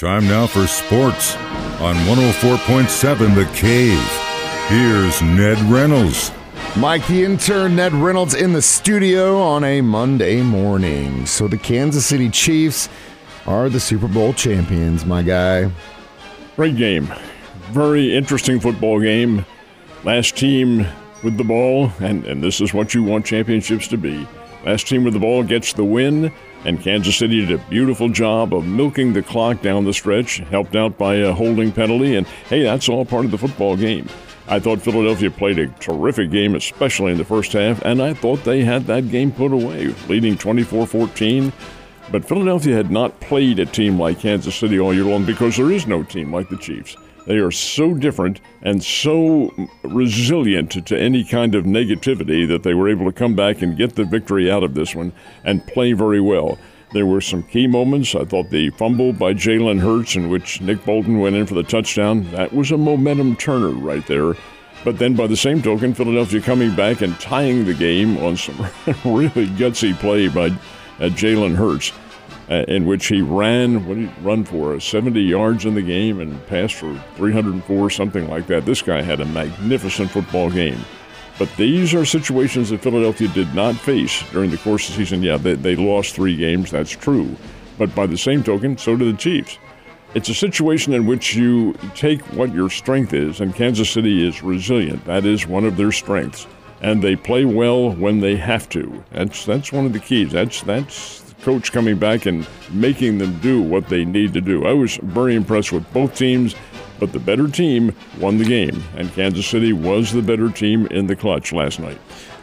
Time now for sports on 104.7 The Cave. Here's Ned Reynolds. Mike the intern, Ned Reynolds in the studio on a Monday morning. So the Kansas City Chiefs are the Super Bowl champions, my guy. Great game. Very interesting football game. Last team with the ball, and, and this is what you want championships to be. Last team with the ball gets the win. And Kansas City did a beautiful job of milking the clock down the stretch, helped out by a holding penalty. And hey, that's all part of the football game. I thought Philadelphia played a terrific game, especially in the first half, and I thought they had that game put away, leading 24 14. But Philadelphia had not played a team like Kansas City all year long because there is no team like the Chiefs. They are so different and so resilient to any kind of negativity that they were able to come back and get the victory out of this one and play very well. There were some key moments. I thought the fumble by Jalen Hurts, in which Nick Bolton went in for the touchdown, that was a momentum turner right there. But then, by the same token, Philadelphia coming back and tying the game on some really gutsy play by uh, Jalen Hurts uh, in which he ran, what did he run for, 70 yards in the game and passed for 304, something like that. This guy had a magnificent football game. But these are situations that Philadelphia did not face during the course of the season. Yeah, they, they lost three games, that's true. But by the same token, so did the Chiefs. It's a situation in which you take what your strength is, and Kansas City is resilient. That is one of their strengths. And they play well when they have to. That's that's one of the keys. That's that's coach coming back and making them do what they need to do. I was very impressed with both teams, but the better team won the game, and Kansas City was the better team in the clutch last night.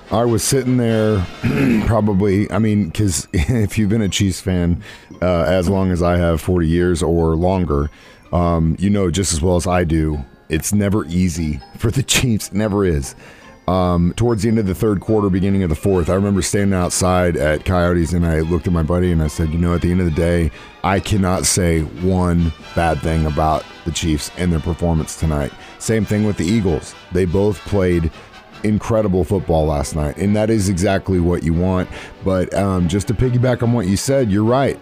I was sitting there probably, I mean, because if you've been a Chiefs fan uh, as long as I have 40 years or longer, um, you know just as well as I do, it's never easy for the Chiefs. Never is um, towards the end of the third quarter, beginning of the fourth, I remember standing outside at Coyotes and I looked at my buddy and I said, you know, at the end of the day, I cannot say one bad thing about the Chiefs and their performance tonight. Same thing with the Eagles. They both played incredible football last night, and that is exactly what you want. But um, just to piggyback on what you said, you're right.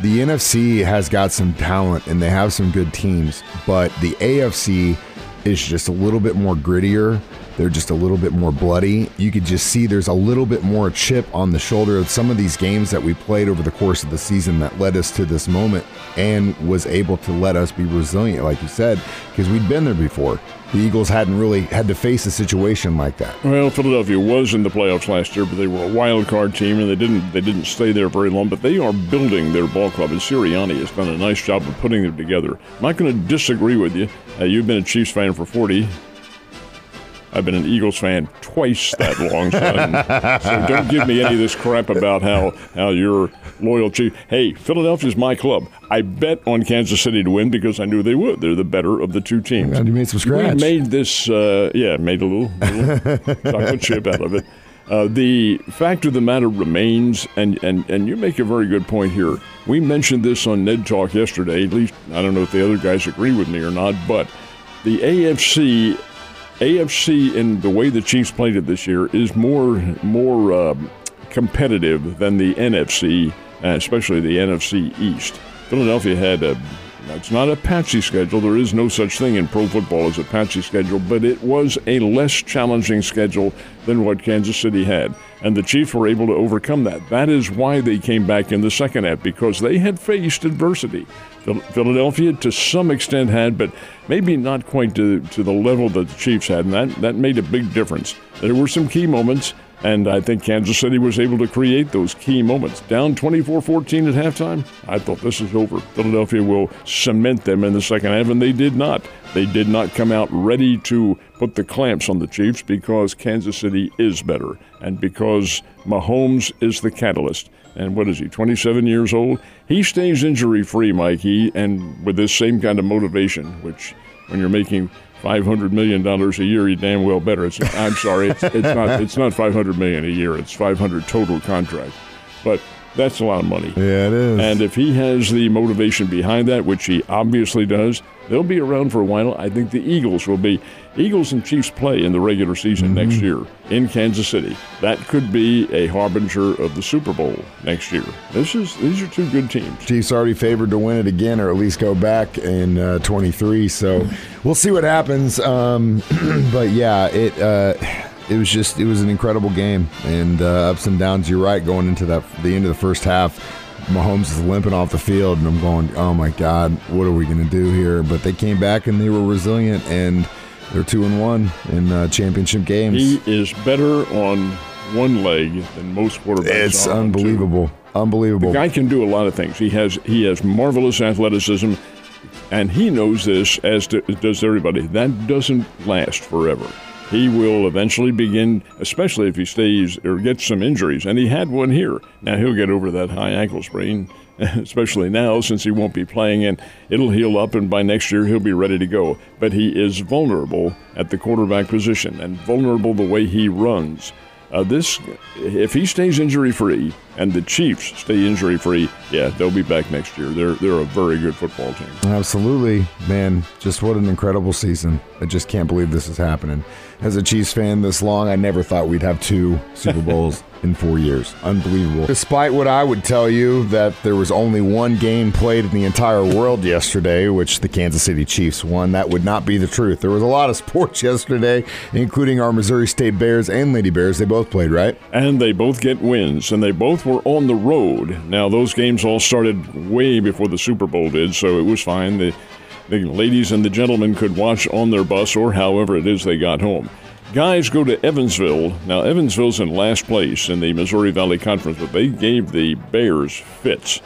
The NFC has got some talent and they have some good teams, but the AFC is just a little bit more grittier they're just a little bit more bloody. You could just see there's a little bit more chip on the shoulder of some of these games that we played over the course of the season that led us to this moment and was able to let us be resilient, like you said, because we'd been there before. The Eagles hadn't really had to face a situation like that. Well, Philadelphia was in the playoffs last year, but they were a wild card team and they didn't they didn't stay there very long. But they are building their ball club, and Sirianni has done a nice job of putting them together. I'm not going to disagree with you. Uh, you've been a Chiefs fan for 40, I've been an Eagles fan twice that long, son. so don't give me any of this crap about how, how you're loyal to. Hey, Philadelphia's my club. I bet on Kansas City to win because I knew they would. They're the better of the two teams. And you made some scratch. We made this, uh, yeah, made a little, little chocolate chip out of it. Uh, the fact of the matter remains, and, and, and you make a very good point here. We mentioned this on Ned Talk yesterday. At least, I don't know if the other guys agree with me or not, but the AFC AFC in the way the Chiefs played it this year is more more uh, competitive than the NFC, uh, especially the NFC East. Philadelphia had a it's not a patchy schedule. There is no such thing in pro football as a patchy schedule, but it was a less challenging schedule than what Kansas City had. And the Chiefs were able to overcome that. That is why they came back in the second half, because they had faced adversity. Philadelphia, to some extent, had, but maybe not quite to, to the level that the Chiefs had, and that, that made a big difference. There were some key moments, and I think Kansas City was able to create those key moments. Down 24 14 at halftime, I thought this is over. Philadelphia will cement them in the second half, and they did not. They did not come out ready to put the clamps on the Chiefs because Kansas City is better and because Mahomes is the catalyst. And what is he, 27 years old? He stays injury free, Mikey, and with this same kind of motivation, which when you're making five hundred million dollars a year, you damn well better. It's, I'm sorry, it's, it's not. It's not five hundred million a year. It's five hundred total contract. But That's a lot of money. Yeah, it is. And if he has the motivation behind that, which he obviously does, they'll be around for a while. I think the Eagles will be. Eagles and Chiefs play in the regular season Mm-hmm. next year in Kansas City. That could be a harbinger of the Super Bowl next year. This is these are two good teams. Chiefs already favored to win it again, or at least go back in uh, 23. So we'll see what happens. Um, but yeah, it uh, it was just it was an incredible game, and uh, ups and downs. You're right. Going into that the end of the first half, Mahomes is limping off the field, and I'm going, oh my god, what are we going to do here? But they came back and they were resilient, and they're two and one in uh, championship games. He is better on one leg than most quarterbacks. it's on two. unbelievable, unbelievable. The guy can do a lot of things. He has he has marvelous athleticism, and he knows this as does everybody. That doesn't last forever. He will eventually begin, especially if he stays or gets some injuries, and he had one here. Now he'll get over that high ankle sprain, especially now since he won't be playing, and it'll heal up, and by next year he'll be ready to go. But he is vulnerable at the quarterback position, and vulnerable the way he runs. Uh, this, if he stays injury free and the Chiefs stay injury free, yeah, they'll be back next year. They're they're a very good football team. Absolutely, man. Just what an incredible season. I just can't believe this is happening. As a Chiefs fan this long, I never thought we'd have two Super Bowls in four years. Unbelievable. Despite what I would tell you, that there was only one game played in the entire world yesterday, which the Kansas City Chiefs won, that would not be the truth. There was a lot of sports yesterday, including our Missouri State Bears and Lady Bears. They both played, right? And they both get wins, and they both were on the road. Now those games all started way before the Super Bowl did, so it was fine. The the ladies and the gentlemen could watch on their bus or however it is they got home. Guys go to Evansville. Now, Evansville's in last place in the Missouri Valley Conference, but they gave the Bears fits.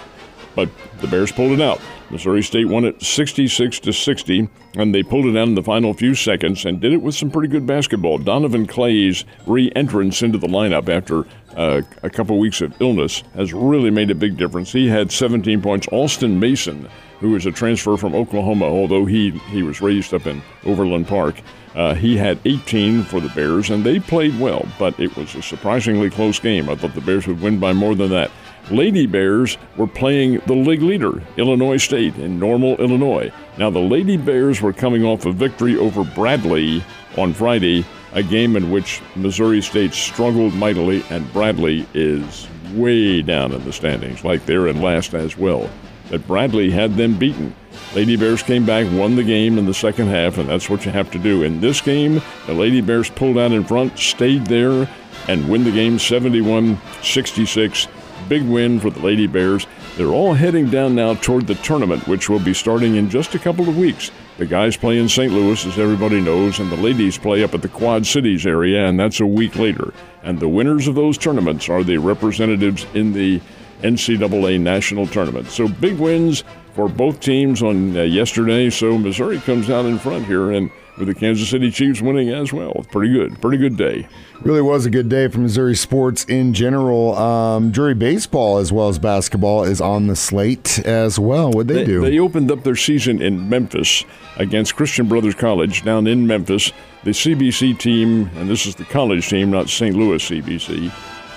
But the Bears pulled it out. Missouri State won it 66 to 60, and they pulled it out in the final few seconds and did it with some pretty good basketball. Donovan Clay's re-entrance into the lineup after uh, a couple weeks of illness has really made a big difference. He had 17 points. Alston Mason, who is a transfer from Oklahoma, although he he was raised up in Overland Park. Uh, he had 18 for the Bears, and they played well, but it was a surprisingly close game. I thought the Bears would win by more than that. Lady Bears were playing the league leader, Illinois State, in Normal, Illinois. Now, the Lady Bears were coming off a victory over Bradley on Friday, a game in which Missouri State struggled mightily, and Bradley is way down in the standings, like they're in last as well. But Bradley had them beaten. Lady Bears came back, won the game in the second half, and that's what you have to do. In this game, the Lady Bears pulled out in front, stayed there, and win the game 71 66. Big win for the Lady Bears. They're all heading down now toward the tournament, which will be starting in just a couple of weeks. The guys play in St. Louis, as everybody knows, and the ladies play up at the Quad Cities area, and that's a week later. And the winners of those tournaments are the representatives in the NCAA national tournament. So big wins for both teams on uh, yesterday. So Missouri comes out in front here, and with the Kansas City Chiefs winning as well. Pretty good, pretty good day. Really was a good day for Missouri sports in general. Um, Drury baseball as well as basketball is on the slate as well. What they, They, do? they opened up their season in Memphis against Christian Brothers College down in Memphis. The CBC team, and this is the college team, not St. Louis CBC,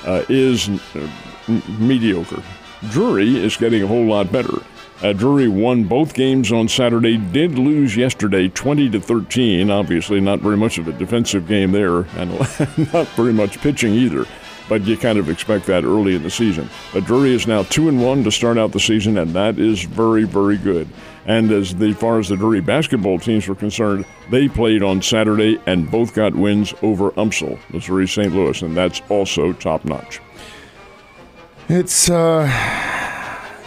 uh, is uh, m- mediocre. Drury is getting a whole lot better. Uh, Drury won both games on Saturday. Did lose yesterday, 20 to 13. Obviously, not very much of a defensive game there, and not very much pitching either. But you kind of expect that early in the season. But Drury is now two and one to start out the season, and that is very, very good. And as the, far as the Drury basketball teams were concerned, they played on Saturday and both got wins over UMSL, Missouri St. Louis, and that's also top notch. It's uh,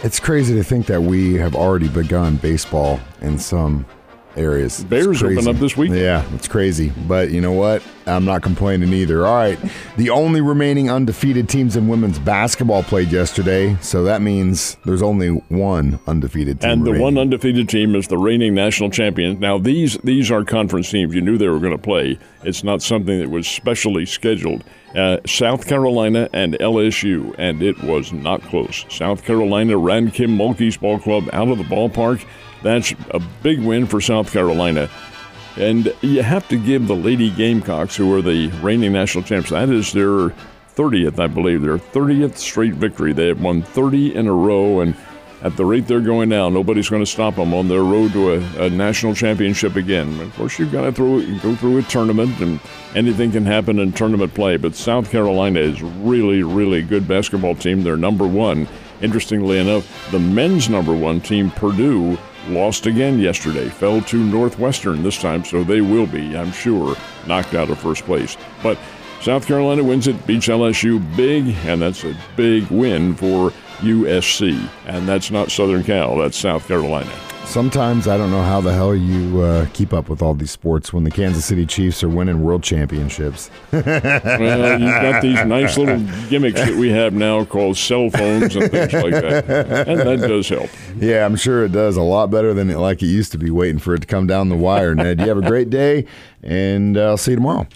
it's crazy to think that we have already begun baseball in some areas. Bears open up this week. Yeah, it's crazy. But you know what? I'm not complaining either. All right. The only remaining undefeated teams in women's basketball played yesterday, so that means there's only one undefeated team. And the remaining. one undefeated team is the reigning national champion. Now these these are conference teams. You knew they were going to play. It's not something that was specially scheduled. Uh, South Carolina and LSU, and it was not close. South Carolina ran Kim Mulkey's ball club out of the ballpark. That's a big win for South Carolina. And you have to give the Lady Gamecocks, who are the reigning national champs, that is their 30th, I believe, their 30th straight victory. They have won 30 in a row, and at the rate they're going now, nobody's going to stop them on their road to a, a national championship again. Of course, you've got to throw, go through a tournament, and anything can happen in tournament play. But South Carolina is really, really good basketball team. They're number one. Interestingly enough, the men's number one team, Purdue, lost again yesterday, fell to Northwestern this time, so they will be, I'm sure, knocked out of first place. But South Carolina wins it, beats LSU big, and that's a big win for USC. And that's not Southern Cal, that's South Carolina. Sometimes I don't know how the hell you uh, keep up with all these sports when the Kansas City Chiefs are winning world championships. well, you've got these nice little gimmicks that we have now called cell phones and things like that, and that does help. Yeah, I'm sure it does a lot better than it like it used to be. Waiting for it to come down the wire. Ned, you have a great day, and uh, I'll see you tomorrow.